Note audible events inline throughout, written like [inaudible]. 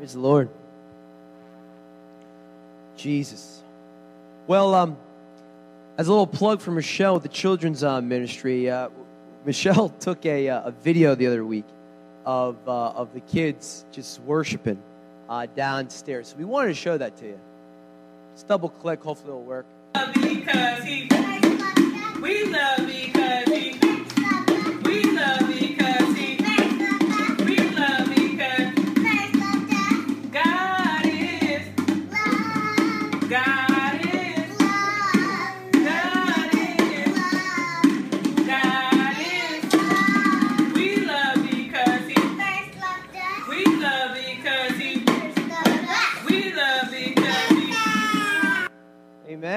Praise the Lord. Jesus. Well, um, as a little plug for Michelle with the children's uh, ministry, uh, Michelle [laughs] took a, uh, a video the other week of, uh, of the kids just worshiping uh, downstairs. So we wanted to show that to you. Just double click, hopefully it'll work. Because he, we love because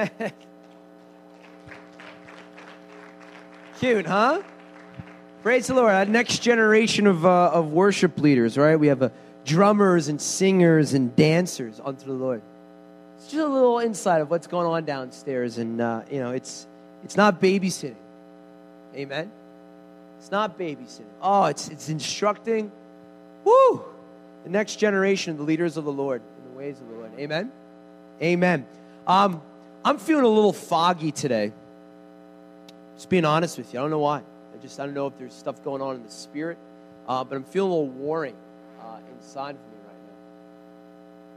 [laughs] Cute, huh? Praise the Lord. Our next generation of, uh, of worship leaders, right? We have uh, drummers and singers and dancers unto the Lord. It's just a little insight of what's going on downstairs, and uh, you know, it's it's not babysitting. Amen. It's not babysitting. Oh, it's it's instructing. Woo! The next generation of the leaders of the Lord in the ways of the Lord. Amen. Amen. Um, I'm feeling a little foggy today. Just being honest with you, I don't know why. I just I don't know if there's stuff going on in the spirit, uh, but I'm feeling a little warring uh, inside of me right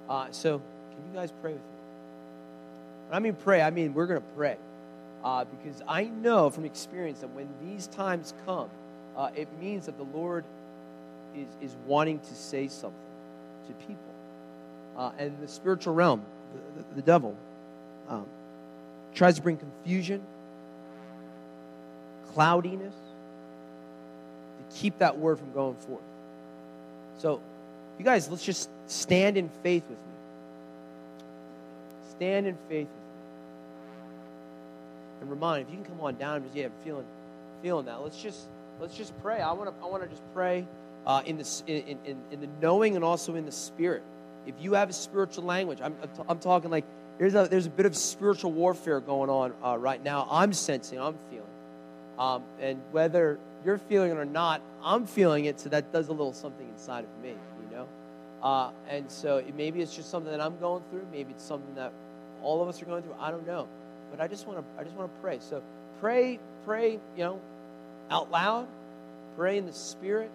now. Uh, so, can you guys pray with me? When I mean pray, I mean we're going to pray uh, because I know from experience that when these times come, uh, it means that the Lord is is wanting to say something to people, uh, and the spiritual realm, the, the, the devil, um, tries to bring confusion cloudiness to keep that word from going forth. So, you guys, let's just stand in faith with me. Stand in faith with me. And Ramon, if you can come on down, just yeah, I'm feeling, feeling that. Let's just let's just pray. I want to I want to just pray uh, in the in, in in the knowing and also in the spirit. If you have a spiritual language, I'm I'm talking like there's a there's a bit of spiritual warfare going on uh, right now. I'm sensing, I'm feeling. Um, and whether you're feeling it or not, I'm feeling it, so that does a little something inside of me, you know? Uh, and so it, maybe it's just something that I'm going through. Maybe it's something that all of us are going through. I don't know. But I just want to I just want to pray. So pray, pray, you know, out loud, pray in the spirit,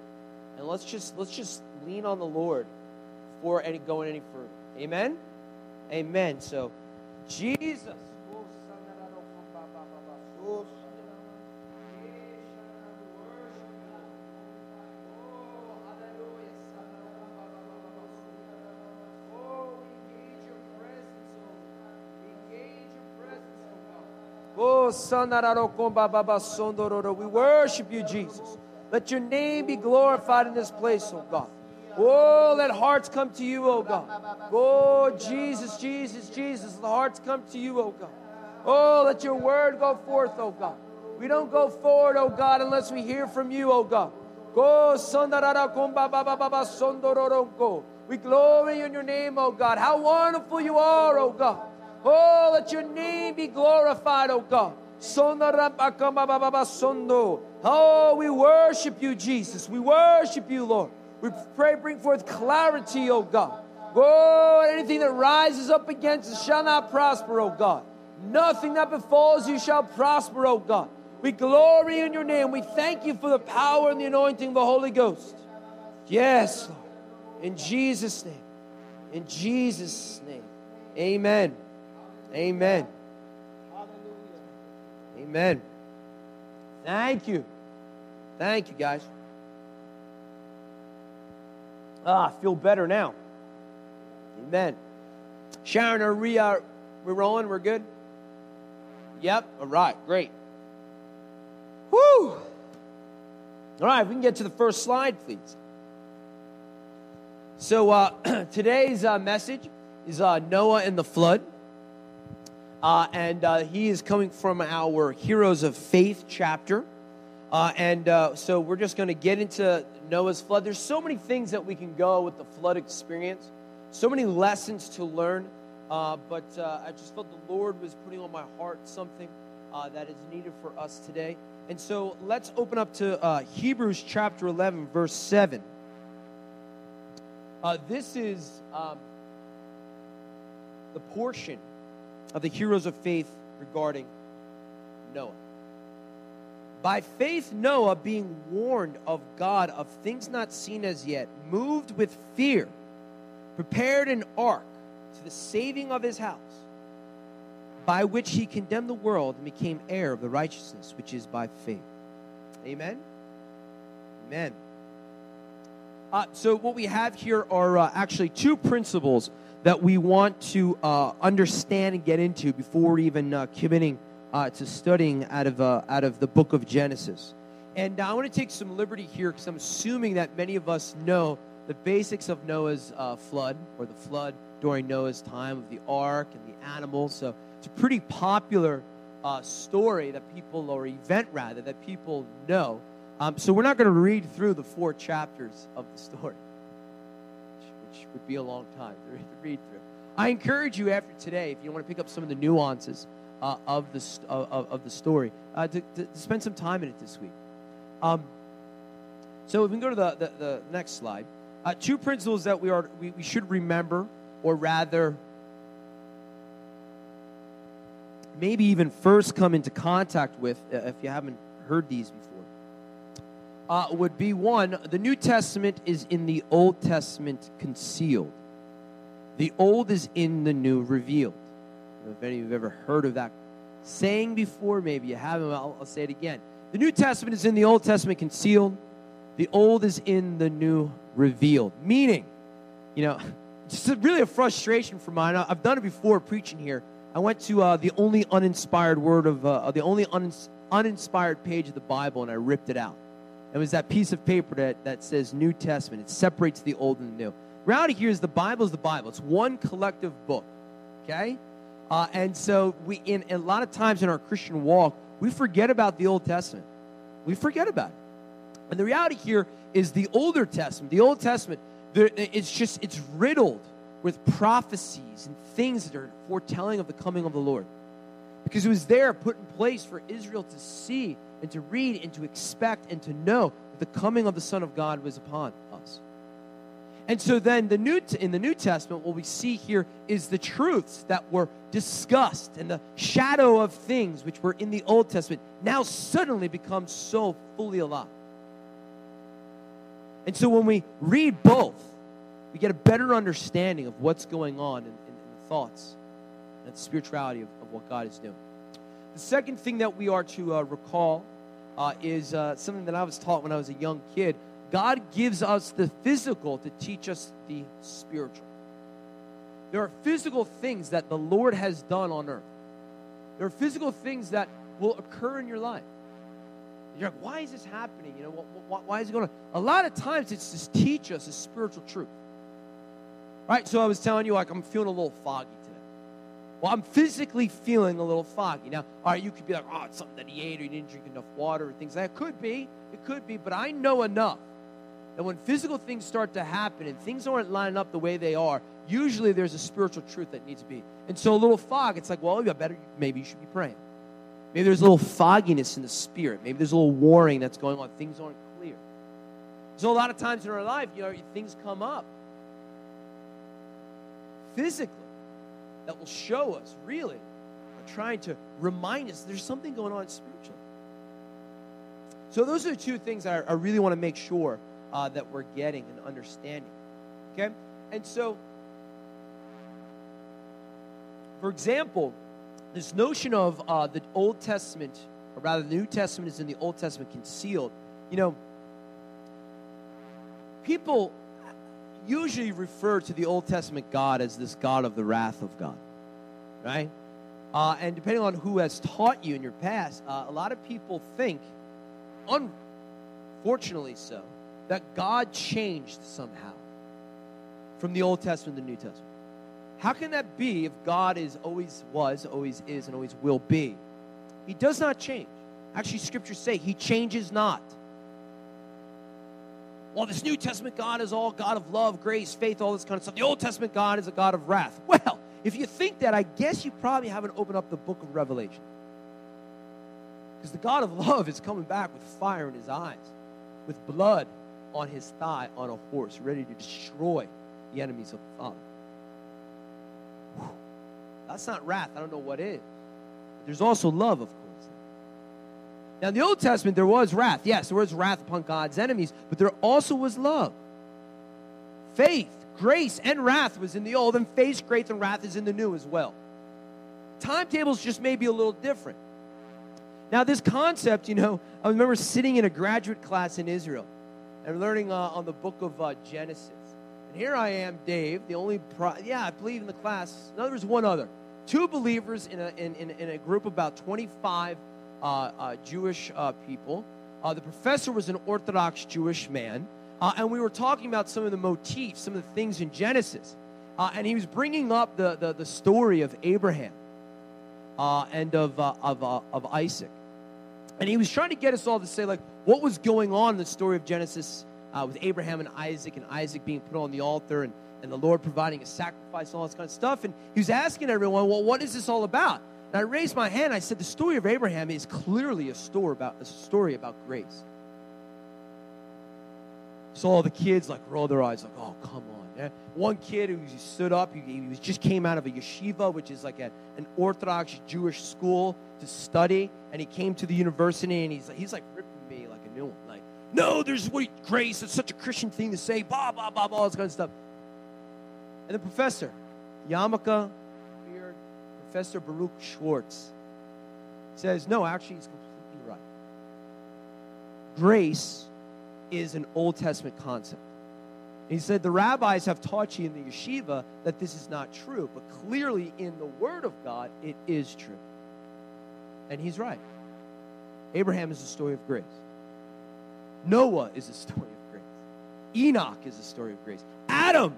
and let's just let's just lean on the Lord before any going any further. Amen? Amen. So Jesus. Oh. We worship you, Jesus. Let your name be glorified in this place, oh God. Oh, let hearts come to you, oh God. Oh, Jesus, Jesus, Jesus. The hearts come to you, oh God. Oh, let your word go forth, oh God. We don't go forward, oh God, unless we hear from you, oh God. Go. We glory in your name, oh God. How wonderful you are, oh God. Oh, let your name be glorified, oh God. Oh, we worship you, Jesus. We worship you, Lord. We pray, bring forth clarity, O God. Oh, anything that rises up against us shall not prosper, O God. Nothing that befalls you shall prosper, O God. We glory in your name. We thank you for the power and the anointing of the Holy Ghost. Yes, Lord. In Jesus' name. In Jesus' name. Amen. Amen. Amen. Thank you. Thank you, guys. Ah, I feel better now. Amen. Sharon, are we, uh, we're rolling? We're good? Yep. All right. Great. Woo! All right, we can get to the first slide, please. So, uh, [clears throat] today's uh, message is uh, Noah and the flood. Uh, and uh, he is coming from our Heroes of Faith chapter. And so we're just going to get into Noah's flood. There's so many things that we can go with the flood experience, so many lessons to learn. Uh, but uh, I just felt the Lord was putting on my heart something that is needed for us today. And so let's open up to Hebrews chapter 11, verse 7. Uh, this is um, the portion of the heroes of faith regarding Noah. By faith, Noah, being warned of God of things not seen as yet, moved with fear, prepared an ark to the saving of his house, by which he condemned the world and became heir of the righteousness which is by faith. Amen? Amen. Uh, so, what we have here are uh, actually two principles that we want to uh, understand and get into before even uh, committing uh, to studying out of, uh, out of the book of Genesis. And I want to take some liberty here because I'm assuming that many of us know the basics of Noah's flood or the flood during Noah's time of the ark and the animals. So, it's a pretty popular story that people, or event rather, that people know. Um, so we're not going to read through the four chapters of the story, which would be a long time to [laughs] read through. I encourage you after today, if you want to pick up some of the nuances uh, of, the, of, of, the story, uh, to, to, spend some time in it this week. Um, so if we can go to the, the, the next slide. Uh, two principles that we, are, we, we should remember, or rather, maybe even first come into contact with uh, if you haven't heard these before uh, would be one the New Testament is in the Old Testament concealed, the Old is in the New revealed. If any of you have ever heard of that saying before, maybe you haven't, I'll, I'll say it again. The New Testament is in the Old Testament concealed, the Old is in the New revealed. Meaning, you know, [laughs] a, really a frustration for mine. I've done it before preaching here. I went to uh, the only uninspired word of uh, the only unins- uninspired page of the Bible and I ripped it out. It was that piece of paper that, that says New Testament. It separates the old and the new. Reality here is the Bible is the Bible. It's one collective book. Okay? Uh, and so we in a lot of times in our Christian walk, we forget about the Old Testament. We forget about it. And the reality here is the older Testament, the Old Testament, it's just it's riddled with prophecies and things that are foretelling of the coming of the Lord. Because it was there put in place for Israel to see and to read and to expect and to know that the coming of the Son of God was upon us. And so then the new in the New Testament, what we see here is the truths that were discussed and the shadow of things which were in the Old Testament now suddenly become so fully alive. And so when we read both, we get a better understanding of what's going on in, in, in the thoughts and the spirituality of, of what God is doing. The second thing that we are to uh, recall uh, is uh, something that I was taught when I was a young kid. God gives us the physical to teach us the spiritual. There are physical things that the Lord has done on earth. There are physical things that will occur in your life. You're like, why is this happening? You know, why, why is it going on? A lot of times it's to teach us a spiritual truth. Right? So I was telling you, like, I'm feeling a little foggy today. well, I'm physically feeling a little foggy. Now, all right, you could be like, oh, it's something that he ate or he didn't drink enough water or things like that. Could be. It could be. But I know enough that when physical things start to happen and things aren't lining up the way they are, usually there's a spiritual truth that needs to be. And so a little fog, it's like, well, you better, maybe you should be praying. Maybe there's a little fogginess in the spirit. Maybe there's a little warring that's going on. Things aren't clear. So a lot of times in our life, you know, things come up physically that will show us, really, are trying to remind us there's something going on spiritually. So, those are the two things that I, I really want to make sure uh, that we're getting and understanding. Okay? And so, for example, this notion of uh, the Old Testament, or rather, the New Testament is in the Old Testament concealed. You know, people usually refer to the Old Testament God as this God of the wrath of God, right? Uh, and depending on who has taught you in your past, uh, a lot of people think, unfortunately so, that God changed somehow from the Old Testament to the New Testament. How can that be if God is always was, always is, and always will be? He does not change. Actually, scriptures say he changes not. Well, this New Testament God is all God of love, grace, faith, all this kind of stuff. The Old Testament God is a God of wrath. [laughs] Well, if you think that, I guess you probably haven't opened up the book of Revelation. Because the God of love is coming back with fire in his eyes, with blood on his thigh on a horse, ready to destroy the enemies of the Father. Whew. That's not wrath. I don't know what is. But there's also love, of course. Now, in the Old Testament, there was wrath. Yes, there was wrath upon God's enemies, but there also was love. Faith, grace, and wrath was in the Old, and faith, grace, and wrath is in the New as well. Timetables just may be a little different. Now, this concept, you know, I remember sitting in a graduate class in Israel and learning uh, on the book of uh, Genesis. And here I am, Dave, the only, pro- yeah, I believe in the class. No, there's one other. Two believers in a, in, in, in a group of about 25 uh, uh, Jewish uh, people. Uh, the professor was an Orthodox Jewish man. And we were talking about some of the motifs, some of the things in Genesis. And he was bringing up the, the, the story of Abraham and of, of, of Isaac. And he was trying to get us all to say, like, what was going on in the story of Genesis uh, with Abraham and Isaac, and Isaac being put on the altar, and, and the Lord providing a sacrifice, and all this kind of stuff. And he was asking everyone, well, what is this all about? And I raised my hand. I said, the story of Abraham is clearly a story about a story about grace. So all the kids like roll their eyes, like, oh, come on. Yeah? One kid who stood up, he, was, just came out of a yeshiva, which is like a, an Orthodox Jewish school to study, and he came to the university, and he's he's like ripping new one, like, no, there's grace. It's such a Christian thing to say, blah blah blah blah, all this kind of stuff. And the professor, Yamaka, Beard, Professor Baruch Schwartz, says, no, actually, he's completely right. Grace is an Old Testament concept. He said the rabbis have taught you in the yeshiva that this is not true, but clearly in the Word of God, it is true. And he's right. Abraham is a story of grace. Noah is a story of grace. Enoch is a story of grace. Adam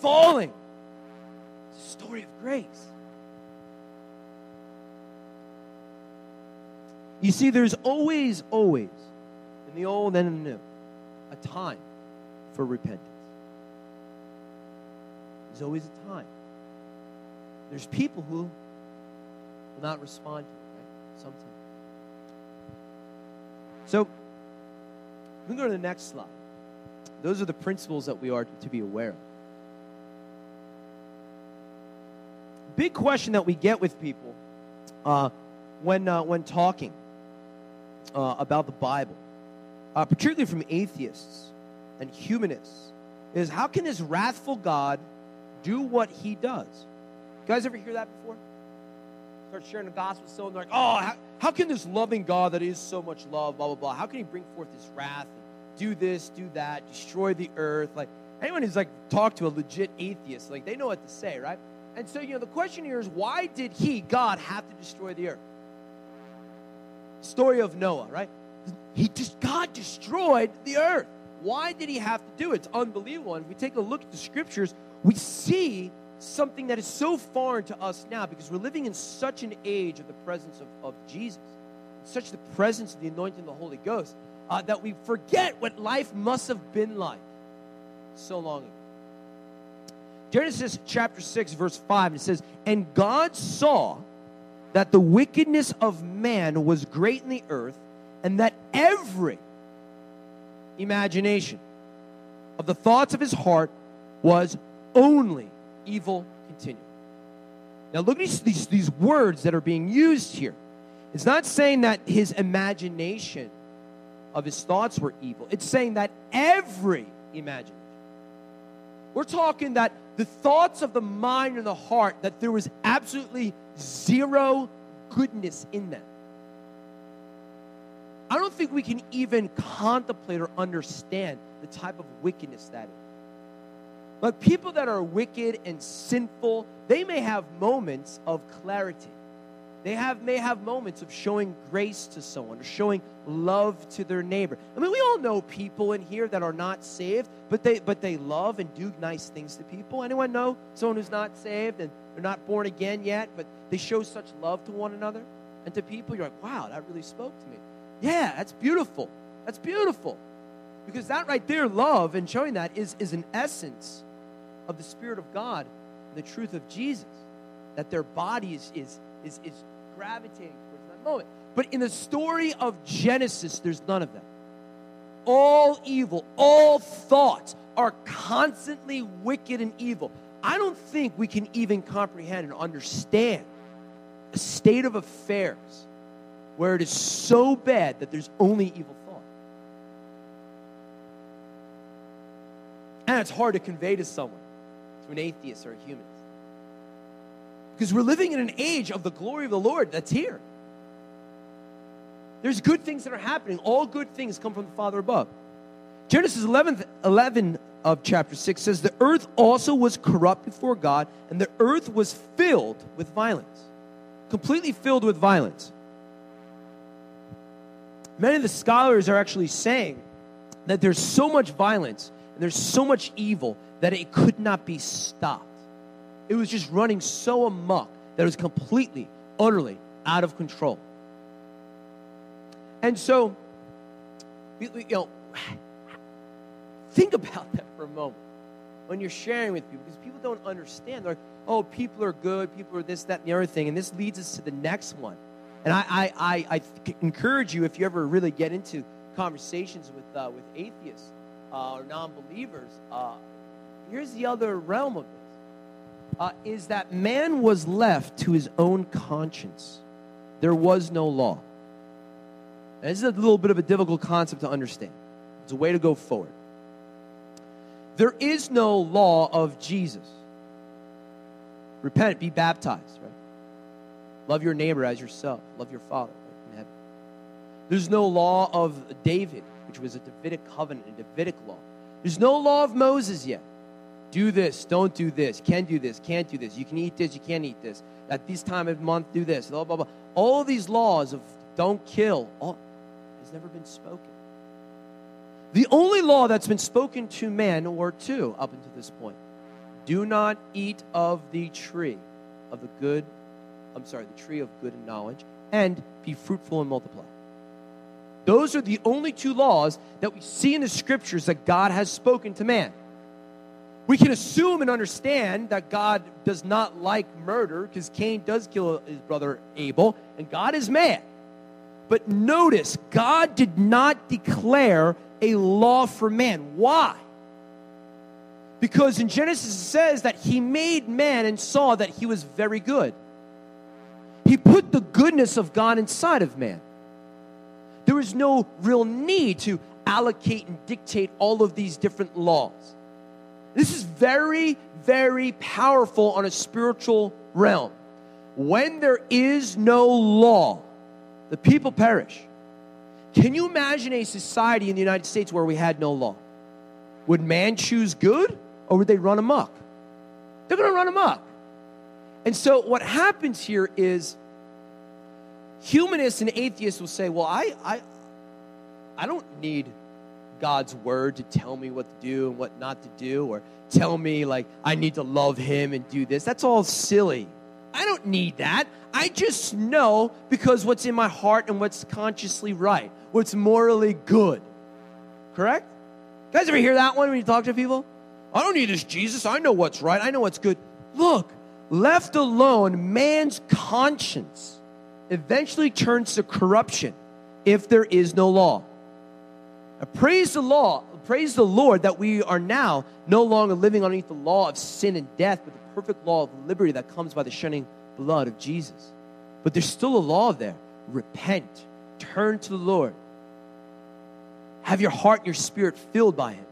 falling is a story of grace. You see, there's always, always, in the old and in the new, a time for repentance. There's always a time. There's people who will not respond to it, right? Sometimes. So, we can go to the next slide. Those are the principles that we are to be aware of. Big question that we get with people uh, when, uh, when talking uh, about the Bible, uh, particularly from atheists and humanists, is how can this wrathful God do what he does? You guys ever hear that before? Start sharing the gospel with someone, they're like, oh, how, how can this loving God that is so much love, blah, blah, blah, how can he bring forth his wrath, and do this, do that, destroy the earth? Like, anyone who's like talked to a legit atheist, like, they know what to say, right? And so, you know, the question here is why did he, God, have to destroy the earth? Story of Noah, right? He just, God destroyed the earth. Why did he have to do it? It's unbelievable. And if we take a look at the scriptures, we see something that is so foreign to us now because we're living in such an age of the presence of, of Jesus, such the presence of the anointing of the Holy Ghost, uh, that we forget what life must have been like so long ago. Genesis chapter 6, verse 5, it says, And God saw that the wickedness of man was great in the earth, and that every imagination of the thoughts of his heart was only evil continually. Now, look at these, these, these words that are being used here. It's not saying that his imagination of his thoughts were evil, it's saying that every imagination. We're talking that the thoughts of the mind and the heart, that there was absolutely zero goodness in them. I don't think we can even contemplate or understand the type of wickedness that is. But people that are wicked and sinful, they may have moments of clarity. They have, may have moments of showing grace to someone or showing love to their neighbor. I mean, we all know people in here that are not saved, but they, but they love and do nice things to people. Anyone know someone who's not saved and they're not born again yet, but they show such love to one another and to people? You're like, wow, that really spoke to me. Yeah, that's beautiful. That's beautiful. Because that right there, love and showing that is, is an essence of the Spirit of God the truth of Jesus. That their body is, is, is, is gravitating towards that moment. But in the story of Genesis, there's none of that. All evil, all thoughts are constantly wicked and evil. I don't think we can even comprehend and understand a state of affairs where it is so bad that there's only evil thought. And it's hard to convey to someone, to an atheist or a humanist. Because we're living in an age of the glory of the Lord that's here. There's good things that are happening. All good things come from the Father above. Genesis 11, 11 of chapter 6 says, The earth also was corrupt before God, and the earth was filled with violence. Completely filled with violence. Many of the scholars are actually saying that there's so much violence and there's so much evil that it could not be stopped. It was just running so amok that it was completely, utterly out of control. And so, you know, think about [laughs] that for a moment when you're sharing with people, because people don't understand. They're like, oh, people are good, people are this, that, and the other thing. And this leads us to the next one. And I, I, I, I encourage you, if you ever really get into conversations with, uh, with atheists uh, or non believers, uh, here's the other realm of this uh, is that man was left to his own conscience. There was no law. Now, this is a little bit of a difficult concept to understand. It's a way to go forward. There is no law of Jesus. Repent, be baptized, right? Love your neighbor as yourself. Love your father right, in heaven. There's no law of David, which was a Davidic covenant, a Davidic law. There's no law of Moses yet. Do this, don't do this, can do this, can't do this. You can eat this, you can't eat this. At this time of month, do this. Blah, blah, blah. All these laws of don't kill all, has never been spoken. The only law that's been spoken to man or two up until this point do not eat of the tree of the good, I'm sorry, the tree of good and knowledge, and be fruitful and multiply. Those are the only two laws that we see in the scriptures that God has spoken to man. We can assume and understand that God does not like murder because Cain does kill his brother Abel, and God is mad. But notice, God did not declare a law for man. Why? Because in Genesis it says that he made man and saw that he was very good. He put the goodness of God inside of man. There is no real need to allocate and dictate all of these different laws. This is very, very powerful on a spiritual realm. When there is no law, the people perish. Can you imagine a society in the United States where we had no law? Would man choose good or would they run amok? They're going to run amok. And so what happens here is humanists and atheists will say, well, I, I, I don't need God's word to tell me what to do and what not to do, or tell me, like, I need to love him and do this. That's all silly. I don't need that. I just know because what's in my heart and what's consciously right, what's morally good. Correct? You guys ever hear that one when you talk to people? I don't need this Jesus. I know what's right. I know what's good. Look, left alone, man's conscience eventually turns to corruption if there is no law. Praise the law, praise the Lord that we are now no longer living underneath the law of sin and death, but the perfect law of liberty that comes by the shedding blood of Jesus. But there's still a law there. Repent, turn to the Lord. Have your heart and your spirit filled by Him.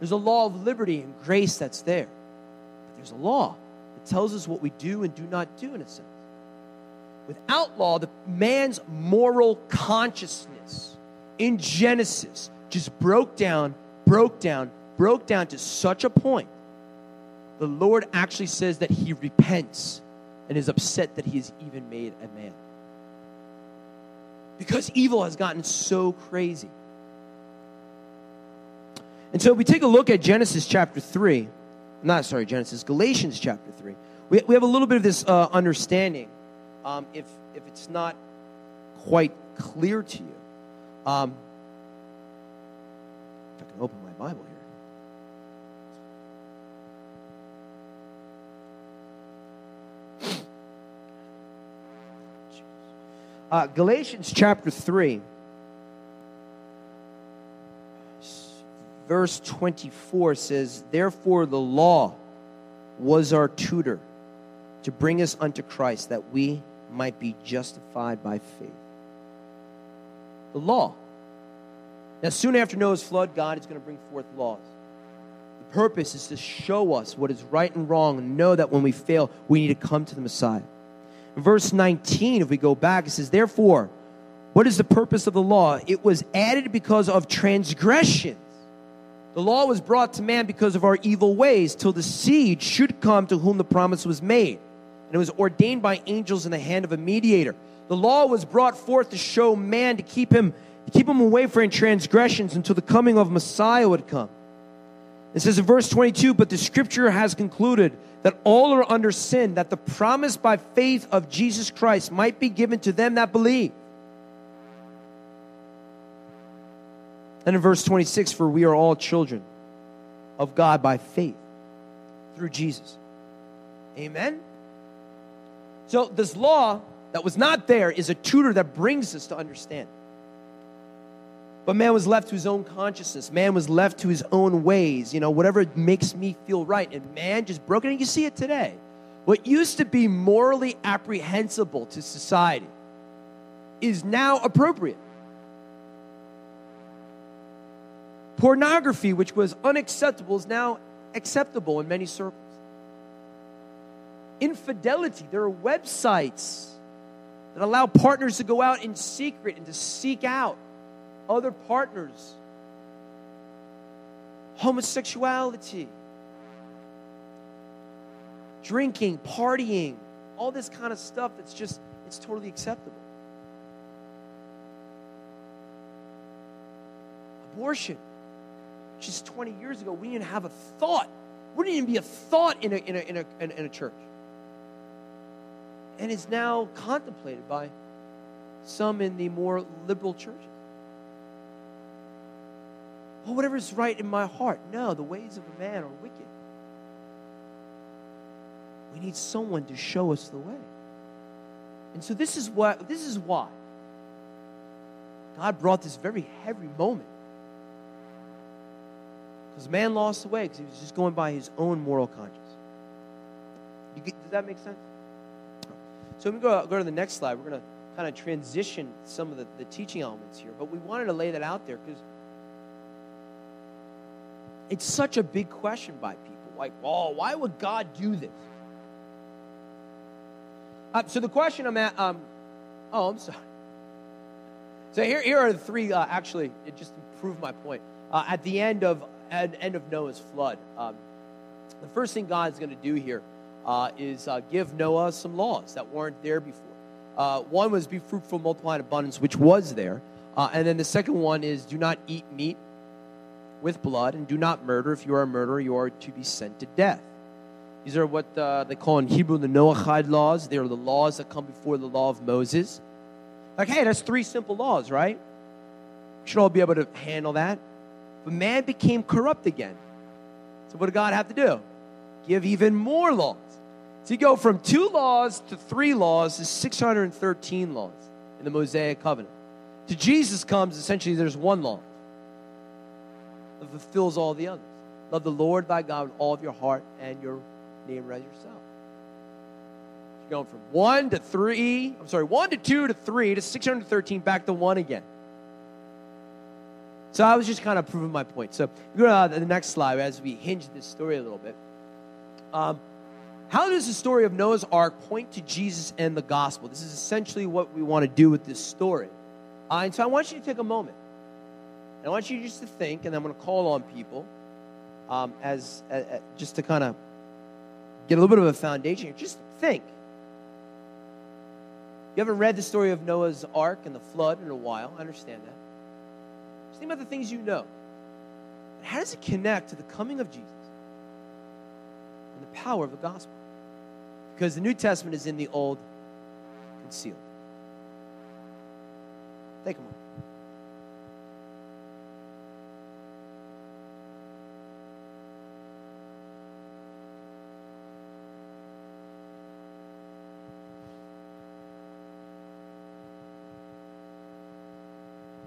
There's a law of liberty and grace that's there. But there's a law that tells us what we do and do not do in a sense. Without law, the man's moral consciousness in Genesis just broke down, broke down, broke down to such a point. The Lord actually says that he repents and is upset that he is even made a man. Because evil has gotten so crazy. And so we take a look at Genesis chapter 3, not sorry, Genesis, Galatians chapter 3, we, we have a little bit of this uh, understanding. Um, if, if it's not quite clear to you, um, if I can open my Bible here. Uh, Galatians chapter 3. verse 24 says, Therefore the law was our tutor to bring us unto Christ that we might be justified by faith. The law. Now, soon after Noah's flood, God is going to bring forth laws. The purpose is to show us what is right and wrong and know that when we fail, we need to come to the Messiah. In verse 19, if we go back, it says, Therefore, what is the purpose of the law? It was added because of transgressions. The law was brought to man because of our evil ways, till the seed should come to whom the promise was made. And it was ordained by angels in the hand of a mediator. The law was brought forth to show man to keep him to keep him away from transgressions until the coming of Messiah would come. It says in verse 22, but the scripture has concluded that all are under sin, that the promise by faith of Jesus Christ might be given to them that believe. And in verse 26, for we are all children of God by faith through Jesus. Amen? So, this law that was not there is a tutor that brings us to understand. But man was left to his own consciousness. Man was left to his own ways, you know, whatever makes me feel right. And man just broke it. And you see it today. What used to be morally apprehensible to society is now appropriate. Pornography, which was unacceptable, is now acceptable in many circles. Infidelity, there are websites that allow partners to go out in secret and to seek out other partners. Homosexuality, drinking, partying, all this kind of stuff that's just, it's totally acceptable. Abortion just 20 years ago, we didn't have a thought. Wouldn't even be a thought in a, in a, in a, in a, in a church. And is now contemplated by some in the more liberal churches. Well, whatever's right in my heart. No, the ways of a man are wicked. We need someone to show us the way. And so this is what this is why God brought this very heavy moment because man lost the way because he was just going by his own moral conscience. Get, does that make sense? So we go, go to the next slide. We're going to kind of transition some of the, the teaching elements here. But we wanted to lay that out there because it's such a big question by people. Like, oh, why would God do this? Uh, so the question I'm at, um, oh, I'm sorry. So here, here are the three, uh, actually, it just to prove my point. Uh, at the end of at end of Noah's flood. Um, the first thing God's going to do here uh, is uh, give Noah some laws that weren't there before. Uh, one was be fruitful, multiply in abundance, which was there. Uh, and then the second one is do not eat meat with blood, and do not murder. If you are a murderer, you are to be sent to death. These are what uh, they call in Hebrew the Noahide laws. They are the laws that come before the law of Moses. Like, hey, that's three simple laws, right? We should all be able to handle that. But man became corrupt again. So what did God have to do? Give even more laws. So you go from two laws to three laws to 613 laws in the Mosaic covenant. To Jesus comes, essentially, there's one law that fulfills all the others. Love the Lord thy God with all of your heart and your neighbor as yourself. You're going from one to three, I'm sorry, one to two to three to 613, back to one again. So I was just kind of proving my point. So go to uh, the next slide as we hinge this story a little bit. Um, how does the story of Noah's Ark point to Jesus and the gospel? This is essentially what we want to do with this story. Uh, and so I want you to take a moment. And I want you just to think, and I'm going to call on people um, as, as, as just to kind of get a little bit of a foundation here. Just think. You haven't read the story of Noah's Ark and the flood in a while. I understand that. Just think about the things you know. How does it connect to the coming of Jesus the power of the gospel? Because the New Testament is in the Old concealed. Take a moment.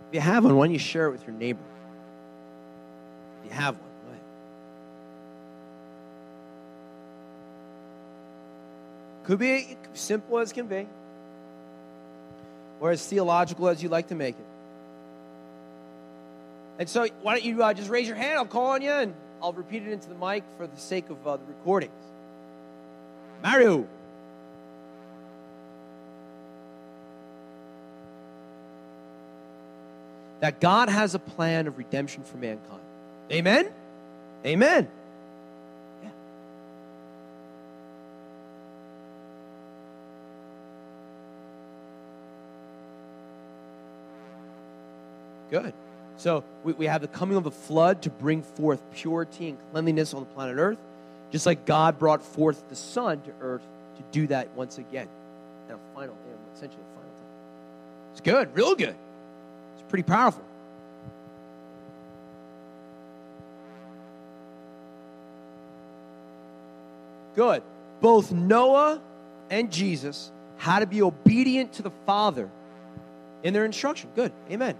If you have one, why don't you share it with your neighbor? If you Could be simple as can be, or as theological as you'd like to make it. And so, why don't you uh, just raise your hand? I'll call on you, and I'll repeat it into the mic for the sake of uh, the recordings. Mario. That God has a plan of redemption for mankind. Amen? Amen. Good. So we, we have the coming of the flood to bring forth purity and cleanliness on the planet Earth, just like God brought forth the sun to earth to do that once again. A final, essentially a final time. It's good, real good. It's pretty powerful. Good. Both Noah and Jesus had to be obedient to the Father in their instruction. Good. Amen.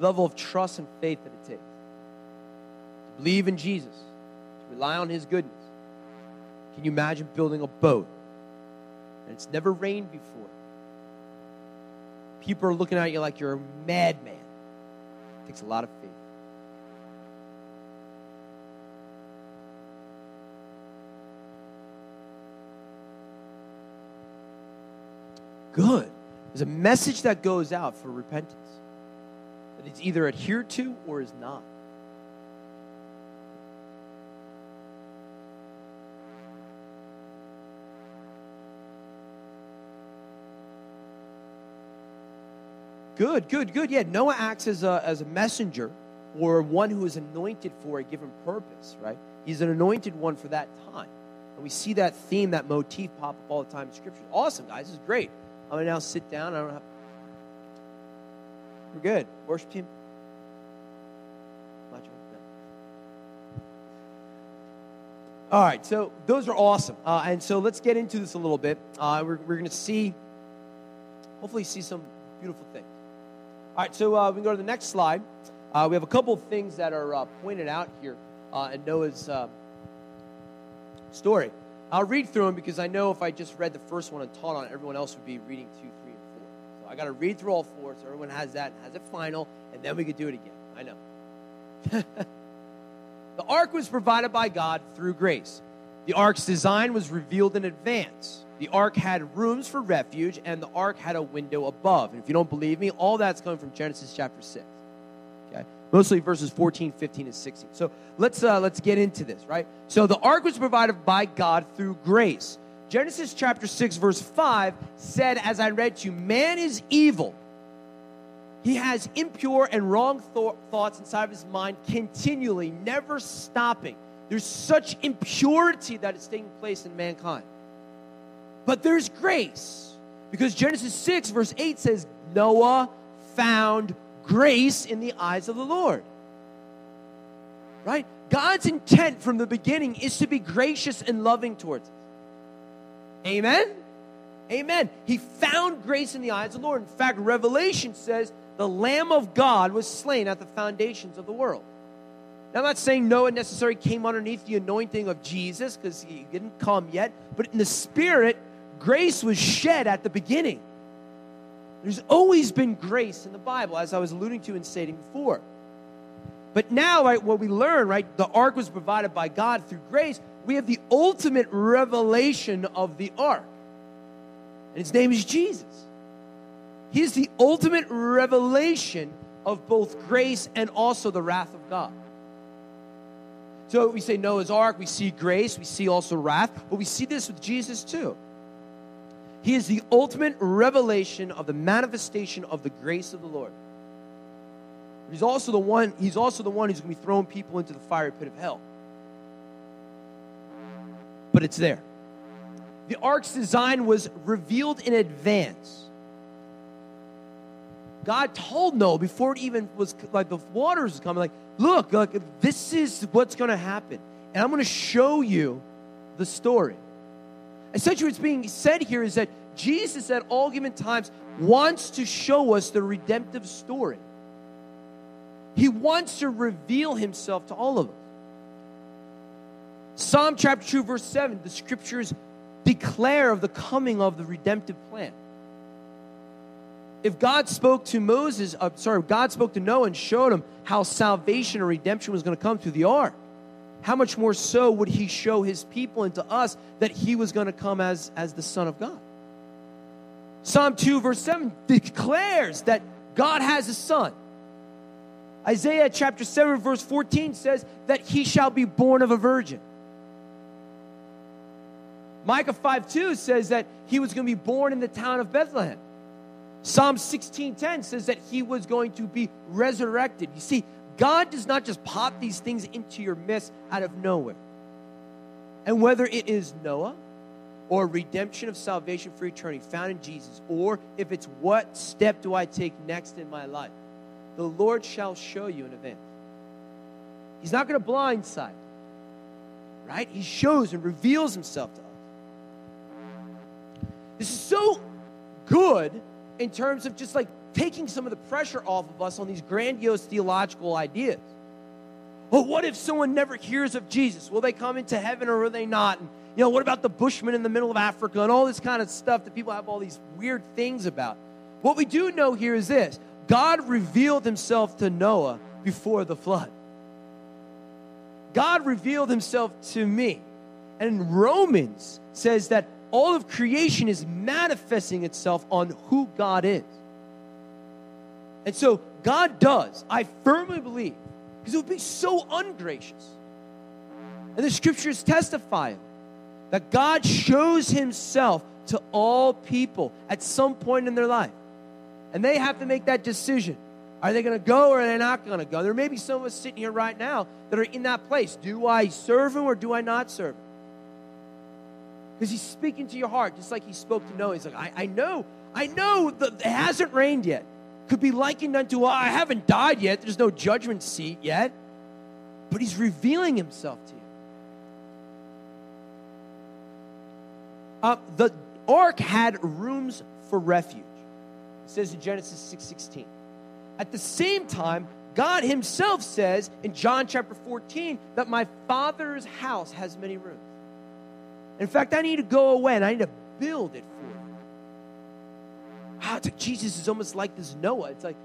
Level of trust and faith that it takes to believe in Jesus, to rely on His goodness. Can you imagine building a boat and it's never rained before? People are looking at you like you're a madman. It takes a lot of faith. Good. There's a message that goes out for repentance that it's either adhered to or is not. Good, good, good. Yeah, Noah acts as a, as a messenger or one who is anointed for a given purpose, right? He's an anointed one for that time. And we see that theme, that motif pop up all the time in Scripture. Awesome, guys. This is great. I'm going to now sit down. I don't have. We're good. Worship team. All right, so those are awesome. Uh, and so let's get into this a little bit. Uh, we're we're going to see, hopefully, see some beautiful things. All right, so uh, we can go to the next slide. Uh, we have a couple of things that are uh, pointed out here uh, in Noah's story. I'll read through them because I know if I just read the first one and taught on it, everyone else would be reading two, three, I got to read through all four so everyone has that, has it final, and then we could do it again. I know. [laughs] the ark was provided by God through grace. The ark's design was revealed in advance. The ark had rooms for refuge, and the ark had a window above. And if you don't believe me, all that's coming from Genesis chapter 6. Okay? Mostly verses 14, 15, and 16. So let's, uh, let's get into this, right? So the ark was provided by God through grace. Genesis chapter 6, verse 5 said, as I read to you, man is evil. He has impure and wrong th- thoughts inside of his mind continually, never stopping. There's such impurity that is taking place in mankind. But there's grace. Because Genesis 6, verse 8 says, Noah found grace in the eyes of the Lord. Right? God's intent from the beginning is to be gracious and loving towards us. Amen? Amen. He found grace in the eyes of the Lord. In fact, Revelation says the Lamb of God was slain at the foundations of the world. Now, I'm not saying Noah necessarily came underneath the anointing of Jesus because he didn't come yet, but in the Spirit, grace was shed at the beginning. There's always been grace in the Bible, as I was alluding to and stating before. But now, right, what we learn, right, the ark was provided by God through grace. We have the ultimate revelation of the ark. And his name is Jesus. He is the ultimate revelation of both grace and also the wrath of God. So we say Noah's ark, we see grace, we see also wrath, but we see this with Jesus too. He is the ultimate revelation of the manifestation of the grace of the Lord. He's also the one, he's also the one who's going to be throwing people into the fiery pit of hell. But it's there. The ark's design was revealed in advance. God told Noah before it even was like the waters was coming, like, look, like this is what's to happen. And I'm to show you the story. Essentially, what's being said here is that Jesus at all given times wants to show us the redemptive story. He wants to reveal himself to all of us. Psalm chapter 2, verse 7, the scriptures declare of the coming of the redemptive plan. If God spoke to Moses, uh, sorry, God spoke to Noah and showed him how salvation or redemption was going to come through the ark, how much more so would he show his people and to us that he was going to come as, as the Son of God? Psalm 2, verse 7 declares that God has a son. Isaiah chapter 7, verse 14 says that he shall be born of a virgin. Micah 5 2 says that he was going to be born in the town of Bethlehem. Psalm 16:10 says that he was going to be resurrected. You see, God does not just pop these things into your midst out of nowhere. And whether it is Noah or redemption of salvation for eternity found in Jesus, or if it's what step do I take next in my life, the Lord shall show you in advance. He's not going to blindside, right? He shows and reveals himself to us. So good in terms of just like taking some of the pressure off of us on these grandiose theological ideas. Well, what if someone never hears of Jesus? Will they come into heaven or will they not? And, you know, what about the Bushmen in the middle of Africa and all this kind of stuff that people have all these weird things about? What we do know here is this God revealed himself to Noah before the flood. God revealed himself to me. And Romans says that all of creation is manifesting itself on who God is. And so God does, I firmly believe, because it would be so ungracious. And the scriptures testify that God shows himself to all people at some point in their life. And they have to make that decision. Are they going to go or are they not going to go? There may be some of us sitting here right now that are in that place. Do I serve him or do I not serve him? Because he's speaking to your heart, just like he spoke to Noah. He's like, I, I know, I know that it hasn't rained yet. Could be likened unto, I haven't died yet. There's no judgment seat yet. But he's revealing himself to you. Uh, the ark had rooms for refuge. It says in Genesis 6:16. At the same time, God himself says in John chapter 14 that my father's house has many rooms. In fact, I need to go away and I need to build it for you. Wow, it's like Jesus is almost like this Noah. It's like,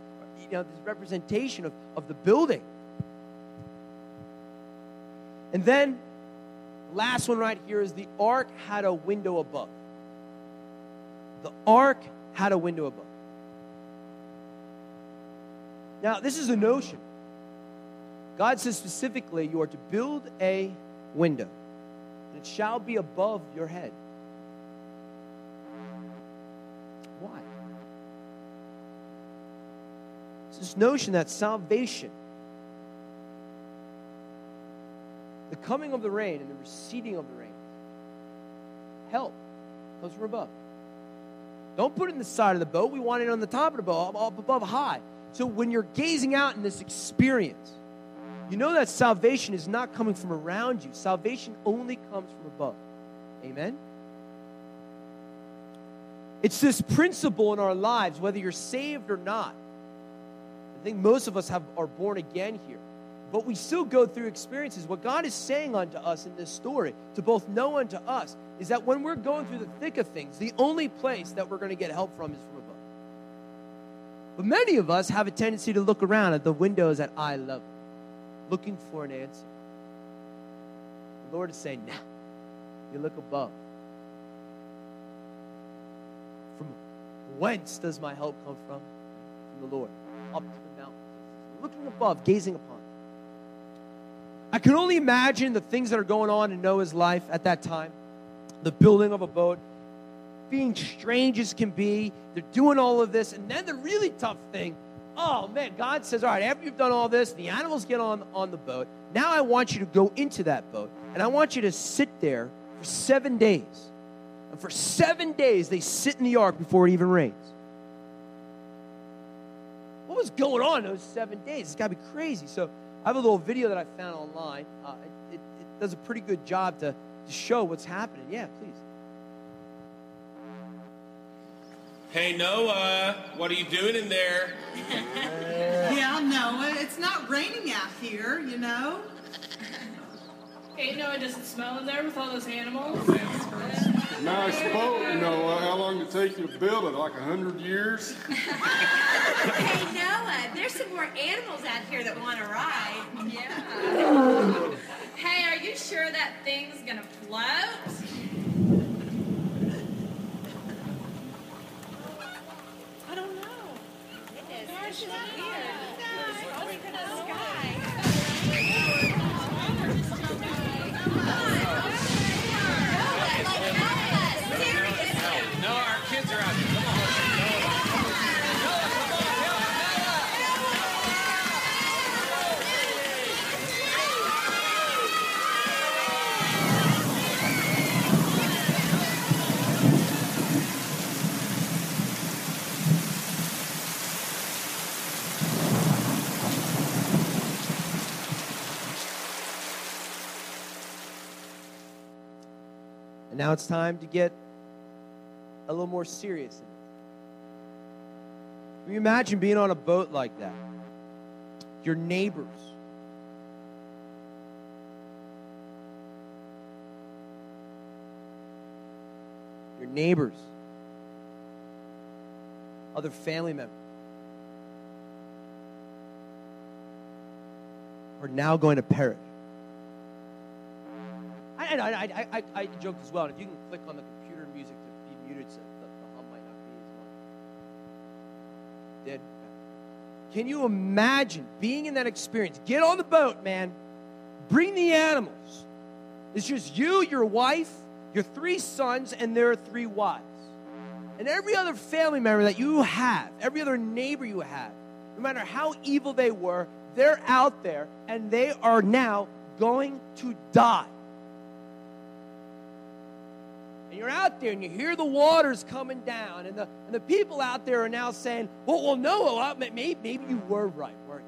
you know, this representation of, of the building. And then, last one right here is the ark had a window above. The ark had a window above. Now, this is a notion. God says specifically, you are to build a window it shall be above your head. Why? It's this notion that salvation, the coming of the rain and the receding of the rain, help comes from above. Don't put it in the side of the boat. We want it on the top of the boat, up above high. So when you're gazing out in this experience, you know that salvation is not coming from around you, salvation only comes from above. Amen? It's this principle in our lives, whether you're saved or not. I think most of us have, are born again here. But we still go through experiences. What God is saying unto us in this story, to both know unto us, is that when we're going through the thick of things, the only place that we're going to get help from is from above. But many of us have a tendency to look around at the windows that I love looking for an answer. The Lord is saying, now, you look above. From whence does my help come from? From the Lord. Up to the mountains. Looking above, gazing upon. I can only imagine the things that are going on in Noah's life at that time. The building of a boat, being strange as can be. They're doing all of this. And then the really tough thing oh man, God says, all right, after you've done all this, the animals get on, on the boat. Now I want you to go into that boat, and I want you to sit there for seven days. And for seven days, they sit in the ark before it even rains. What was going on those seven days? It's got to be crazy. So I have a little video that I found online. Uh, it, it, it does a pretty good job to, to show what's happening. Yeah, please. Hey, Noah, what are you doing in there? [laughs] Yeah, Noah, it's not raining out here, you know. Hey, Noah, does it smell in there with all those animals? Nice boat, Noah. How long did it take you to build it? Like a hundred years? [laughs] Hey Noah, there's some more animals out here that want to ride. Yeah. hey, are you sure that thing's gonna float? I don't know. It is. Weird. It's going to the sky. And now it's time to get a little more serious. Can you imagine being on a boat like that? Your neighbors. Your neighbors. Other family members. Are now going to perish. I, I, I, I, I as well. If you can click on the computer music to be muted, so the, the hum might not be as much. Did. Can you imagine being in that experience? Get on the boat, man. Bring the animals. It's just you, your wife, your three sons, and their three wives. And every other family member that you have, every other neighbor you have, no matter how evil they were, they're out there and they are now going to die. And you're out there and you hear the waters coming down, and the, and the people out there are now saying, Well, well no, well, maybe, maybe you were right, weren't you?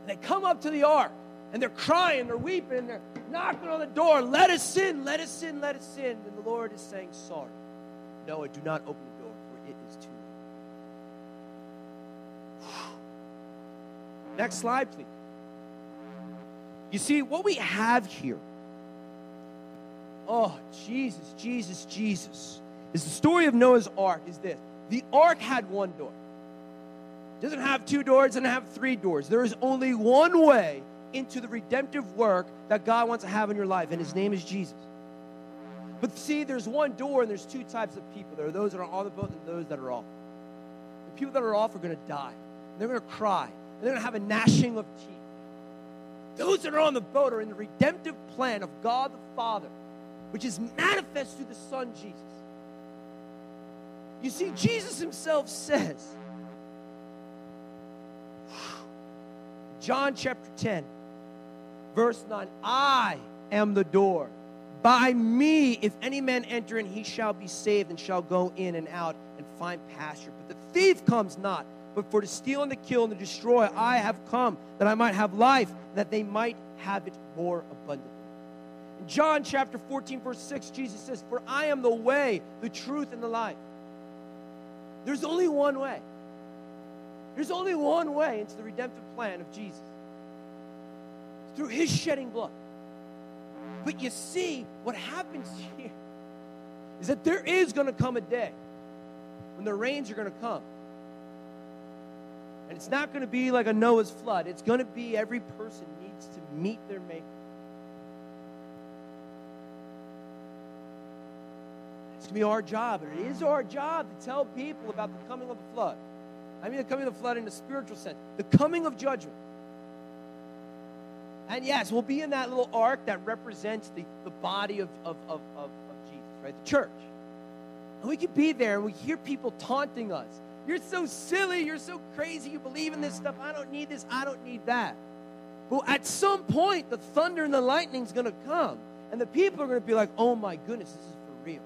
And they come up to the ark and they're crying, they're weeping, they're knocking on the door, Let us in, let us in, let us in. And the Lord is saying, Sorry. Noah, do not open the door, for it is too late. Next slide, please. You see, what we have here, oh, Jesus, Jesus, Jesus, is the story of Noah's ark is this. The ark had one door. It doesn't have two doors, doesn't have three doors. There is only one way into the redemptive work that God wants to have in your life, and his name is Jesus. But see, there's one door and there's two types of people. There are those that are on the boat and those that are off. The people that are off are going to die. They're going to cry. And they're going to have a gnashing of teeth. Those that are on the boat are in the redemptive plan of God the Father, which is manifest through the Son Jesus. You see, Jesus himself says, John chapter 10, verse 9, I am the door. By me, if any man enter in, he shall be saved and shall go in and out and find pasture. But the thief comes not, but for to steal and to kill and to destroy. I have come that I might have life, that they might have it more abundantly. In John chapter 14, verse 6, Jesus says, For I am the way, the truth, and the life. There's only one way. There's only one way into the redemptive plan of Jesus. It's through his shedding blood. But you see, what happens here is that there is going to come a day when the rains are going to come. And it's not going to be like a Noah's flood. It's going to be every person needs to meet their maker. It's going to be our job, and it is our job to tell people about the coming of the flood. I mean the coming of the flood in a spiritual sense, the coming of judgment. And yes, we'll be in that little ark that represents the, the body of, of, of, of, of Jesus, right? The church. And we could be there and we hear people taunting us. You're so silly. You're so crazy. You believe in this stuff. I don't need this. I don't need that. But at some point, the thunder and the lightning is going to come. And the people are going to be like, oh my goodness, this is for real.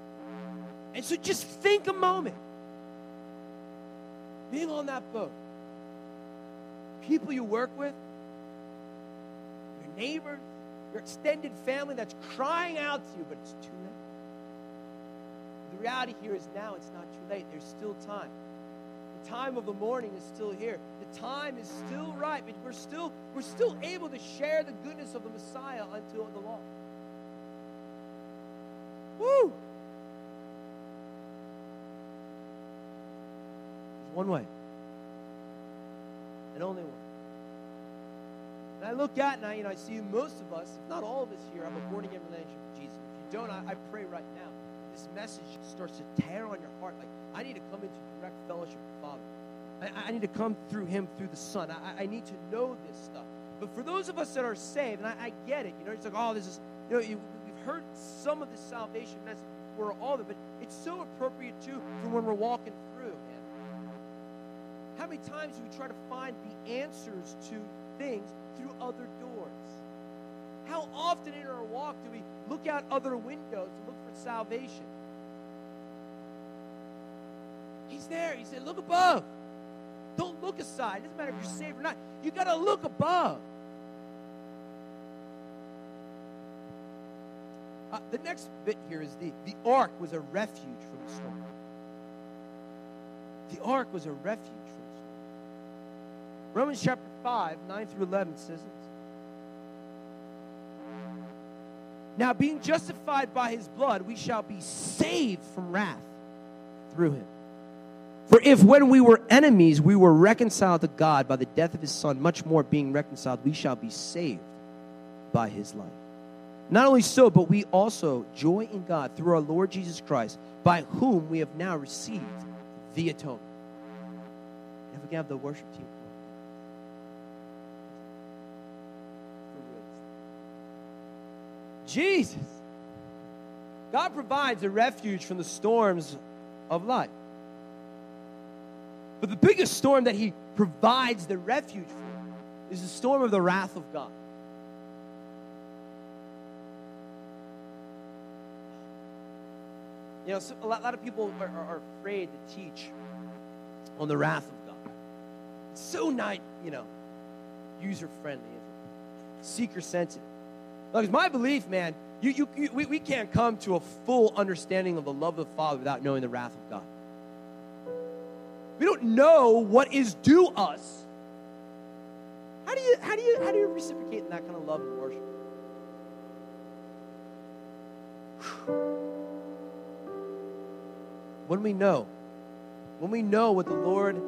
And so just think a moment. Being on that boat, people you work with, your neighbors, your extended family that's crying out to you, but it's too late. The reality here is now it's not too late. There's still time. The time of the morning is still here. The time is still right. We're still we're still able to share the goodness of the Messiah until the law. Woo! There's one way. And only one. And I look at and I, you know, I see most of us, if not all of us here, have a born again relationship with Jesus. If you don't, I, I pray right now. This message starts to tear on your heart. Like, I need to come into direct fellowship with the Father. I, I need to come through Him, through the Son. I, I need to know this stuff. But for those of us that are saved, and I, I get it, you know, it's like, oh, this is, you know, you, we've heard some of the salvation message before all of it, but it's so appropriate too for when we're walking through, man. How many times do we try to find the answers to things through other doors? How often in our walk do we look out other windows and look for salvation? He's there. He said, Look above. Don't look aside. It doesn't matter if you're saved or not. You got to look above. Uh, the next bit here is the, the ark was a refuge from the storm. The ark was a refuge from the storm. Romans chapter 5, 9 through 11 says this. Now, being justified by his blood, we shall be saved from wrath through him. For if when we were enemies, we were reconciled to God by the death of his Son, much more being reconciled, we shall be saved by his life. Not only so, but we also joy in God through our Lord Jesus Christ, by whom we have now received the atonement. If we can have the worship team. Jesus. God provides a refuge from the storms of life. But the biggest storm that He provides the refuge for is the storm of the wrath of God. You know, a, lot, of people are, afraid to teach on the wrath of God. It's so not, you know, user friendly, seeker sensitive. It's my belief, man. You, you, you, we, we can't come to a full understanding of the love of the Father without knowing the wrath of God. We don't know what is due us. How do you how do you how do you reciprocate in that kind of love and worship? [sighs] When we know, when we know what the Lord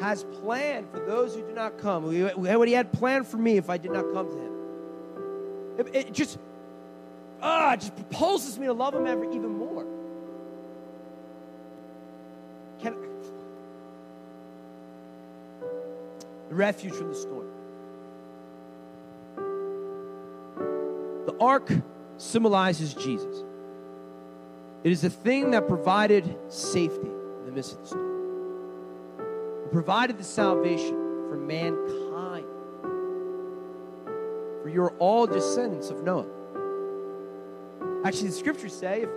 has planned for those who do not come, what He had planned for me if I did not come to Him. It, it just ah, it just propulses me to love Him ever even more. Refuge from the storm. The ark symbolizes Jesus. It is the thing that provided safety in the midst of the storm. It provided the salvation for mankind. For you're all descendants of Noah. Actually, the scriptures say if,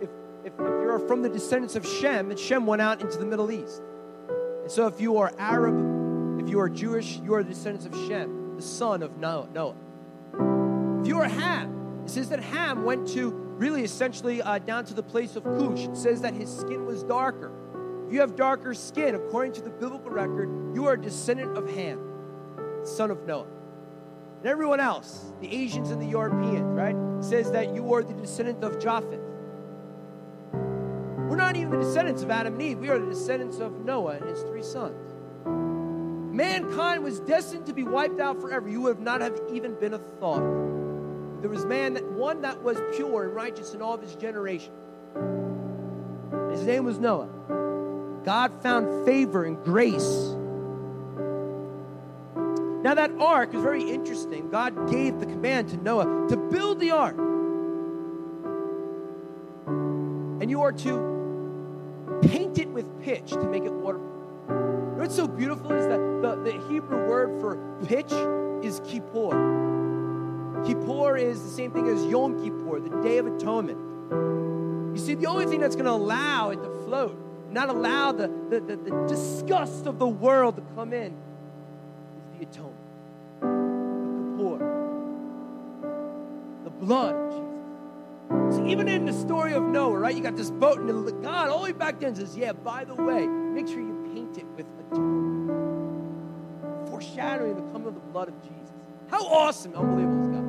if, if, if you're from the descendants of Shem, and Shem went out into the Middle East. And so if you are Arab, if you are Jewish, you are the descendants of Shem, the son of Noah. If you are Ham, it says that Ham went to really essentially uh, down to the place of Cush. It says that his skin was darker. If you have darker skin, according to the biblical record, you are a descendant of Ham, son of Noah. And everyone else, the Asians and the Europeans, right, says that you are the descendant of Japheth. We're not even the descendants of Adam and Eve. We are the descendants of Noah and his three sons. Mankind was destined to be wiped out forever. You would not have even been a thought there was man that one that was pure and righteous in all of his generation. His name was Noah. God found favor and grace. Now that ark is very interesting. God gave the command to Noah to build the ark. And you are to paint it with pitch to make it waterproof. What's so beautiful is that the, the Hebrew word for pitch is kippur. Kippur is the same thing as Yom Kippur, the Day of Atonement. You see, the only thing that's going to allow it to float, not allow the, the, the, the disgust of the world to come in, is the atonement. The Kippur. The blood of Jesus. So even in the story of Noah, right? You got this boat, and God all the way back then says, "Yeah, by the way, make sure you paint it with atonement, foreshadowing the coming of the blood of Jesus." How awesome, unbelievable is God?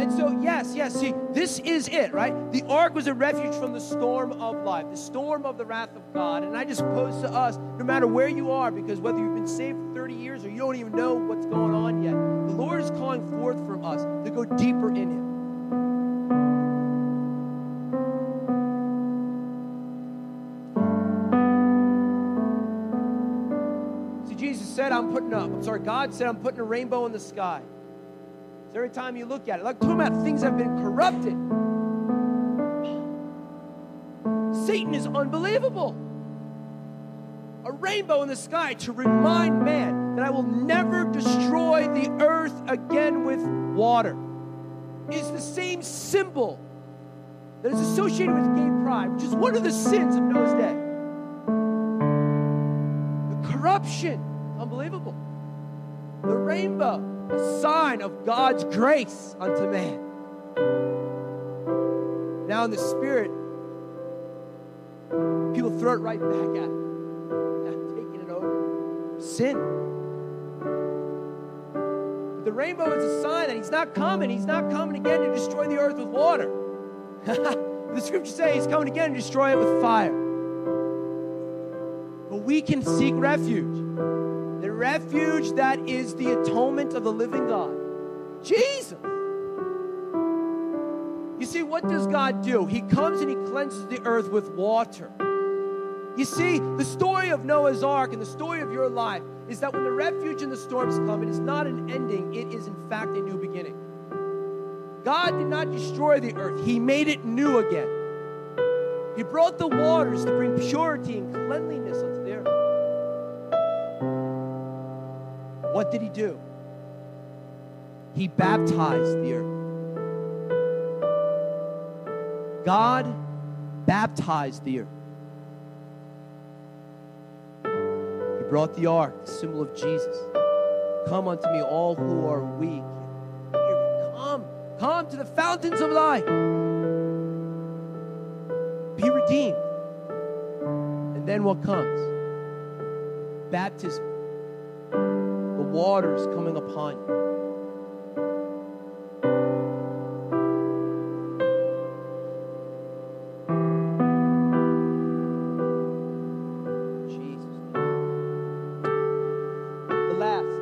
And so, yes, yes, see, this is it, right? The ark was a refuge from the storm of life, the storm of the wrath of God. And I just pose to us, no matter where you are, because whether you've been saved for 30 years or you don't even know what's going on yet, the Lord is calling forth from us to go deeper in Him. Said, I'm putting up, I'm sorry, God said, I'm putting a rainbow in the sky. So every time you look at it, like talking about things that have been corrupted. Satan is unbelievable. A rainbow in the sky to remind man that I will never destroy the earth again with water. Is the same symbol that is associated with gay pride, which is one of the sins of Noah's day. The corruption, unbelievable. The rainbow, a sign of God's grace unto man. Now in the spirit, people throw it right back at. Taking it over. Sin. But the rainbow is a sign that he's not coming. He's not coming again to destroy the earth with water. [laughs] the scriptures say he's coming again to destroy it with fire. But we can seek refuge. The refuge that is the atonement of the living God. Jesus. You see, what does God do? He comes and He cleanses the earth with water. You see, the story of Noah's Ark and the story of your life is that when the refuge and the storms come, it is not an ending, it is in fact a new beginning. God did not destroy the earth, He made it new again. He brought the waters to bring purity and cleanliness unto the earth. What did He do? He baptized the earth. God baptized the earth. He brought the ark, the symbol of Jesus. Come unto me, all who are weak. Come, come to the fountains of life. Be redeemed. And then what comes? Baptism. Waters coming upon you. Jesus. The last.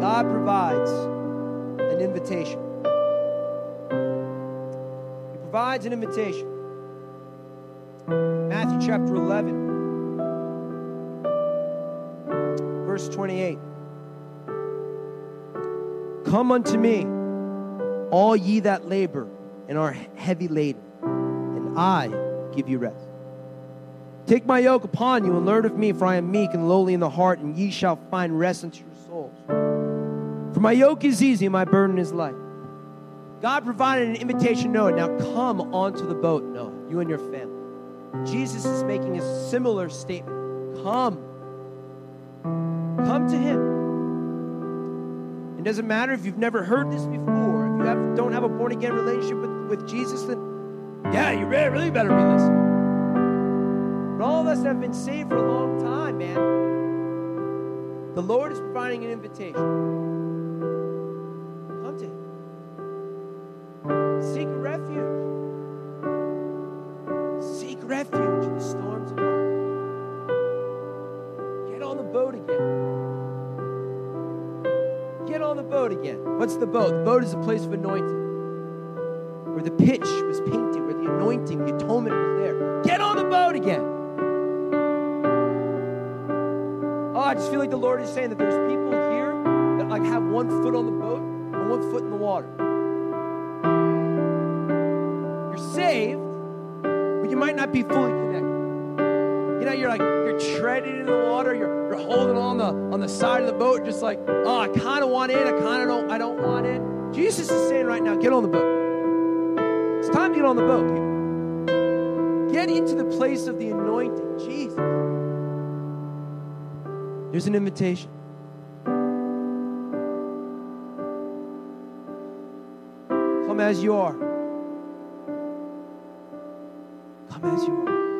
God provides an invitation. He provides an invitation. Verse 28. Come unto me, all ye that labor and are heavy laden, and I give you rest. Take my yoke upon you and learn of me, for I am meek and lowly in the heart, and ye shall find rest unto your souls. For my yoke is easy and my burden is light. God provided an invitation, Noah. Now come onto the boat, Noah, you and your family. Jesus is making a similar statement. Come. Come to him. It doesn't matter if you've never heard this before, if you have, don't have a born again relationship with, with Jesus, then yeah, you really, really better be listening. But all of us have been saved for a long time, man, the Lord is providing an invitation. On the boat again. What's the boat? The boat is a place of anointing. Where the pitch was painted, where the anointing, the atonement was there. Get on the boat again. Oh, I just feel like the Lord is saying that there's people here that like have one foot on the boat and one foot in the water. You're saved, but you might not be fully connected. You know, you're like you're treading in the water, you're, you're holding on the on the side of the boat, just like, oh, I kind of want in, I kind of don't, I don't want in. Jesus is saying right now, get on the boat. It's time to get on the boat, people. Get into the place of the anointing, Jesus. There's an invitation. Come as you are. Come as you are.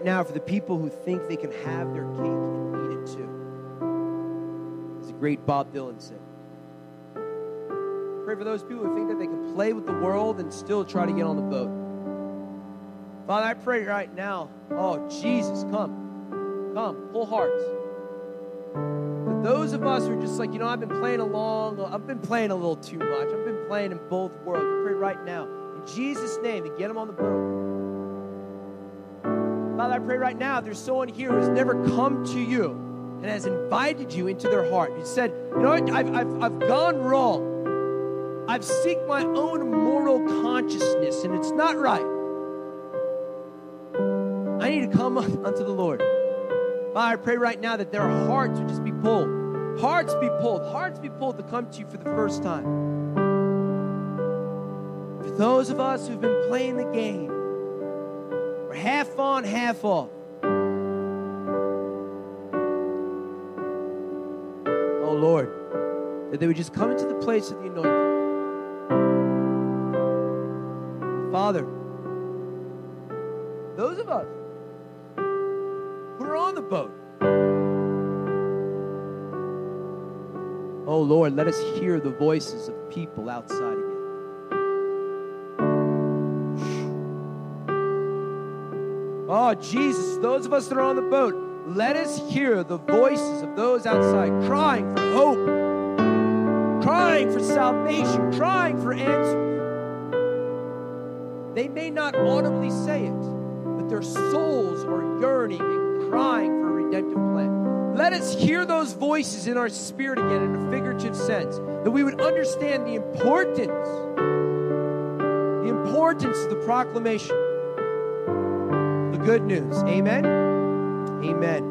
Right now for the people who think they can have their cake and eat it too. As the great Bob Dylan said. Pray for those people who think that they can play with the world and still try to get on the boat. Father, I pray right now, oh, Jesus, come. Come, whole hearts. For those of us who are just like, you know, I've been playing along, I've been playing a little too much. I've been playing in both worlds. I pray right now, in Jesus' name, to get them on the boat. Father, I pray right now, there's someone here who has never come to you and has invited you into their heart. You said, you know what, I've, I've, I've gone wrong. I've seeked my own moral consciousness, and it's not right. I need to come [laughs] unto the Lord. Father, I pray right now that their hearts would just be pulled. Hearts be pulled. Hearts be pulled to come to you for the first time. For those of us who've been playing the game, half on, half off. Oh Lord, that they would just come into the place of the anointing. Father, those of us who are on the boat, oh Lord, let us hear the voices of people outside Jesus, those of us that are on the boat, let us hear the voices of those outside crying for hope, crying for salvation, crying for answers. They may not audibly say it, but their souls are yearning and crying for a redemptive plan. Let us hear those voices in our spirit again in a figurative sense, that we would understand the importance, the importance of the proclamation, good news. Amen. Amen.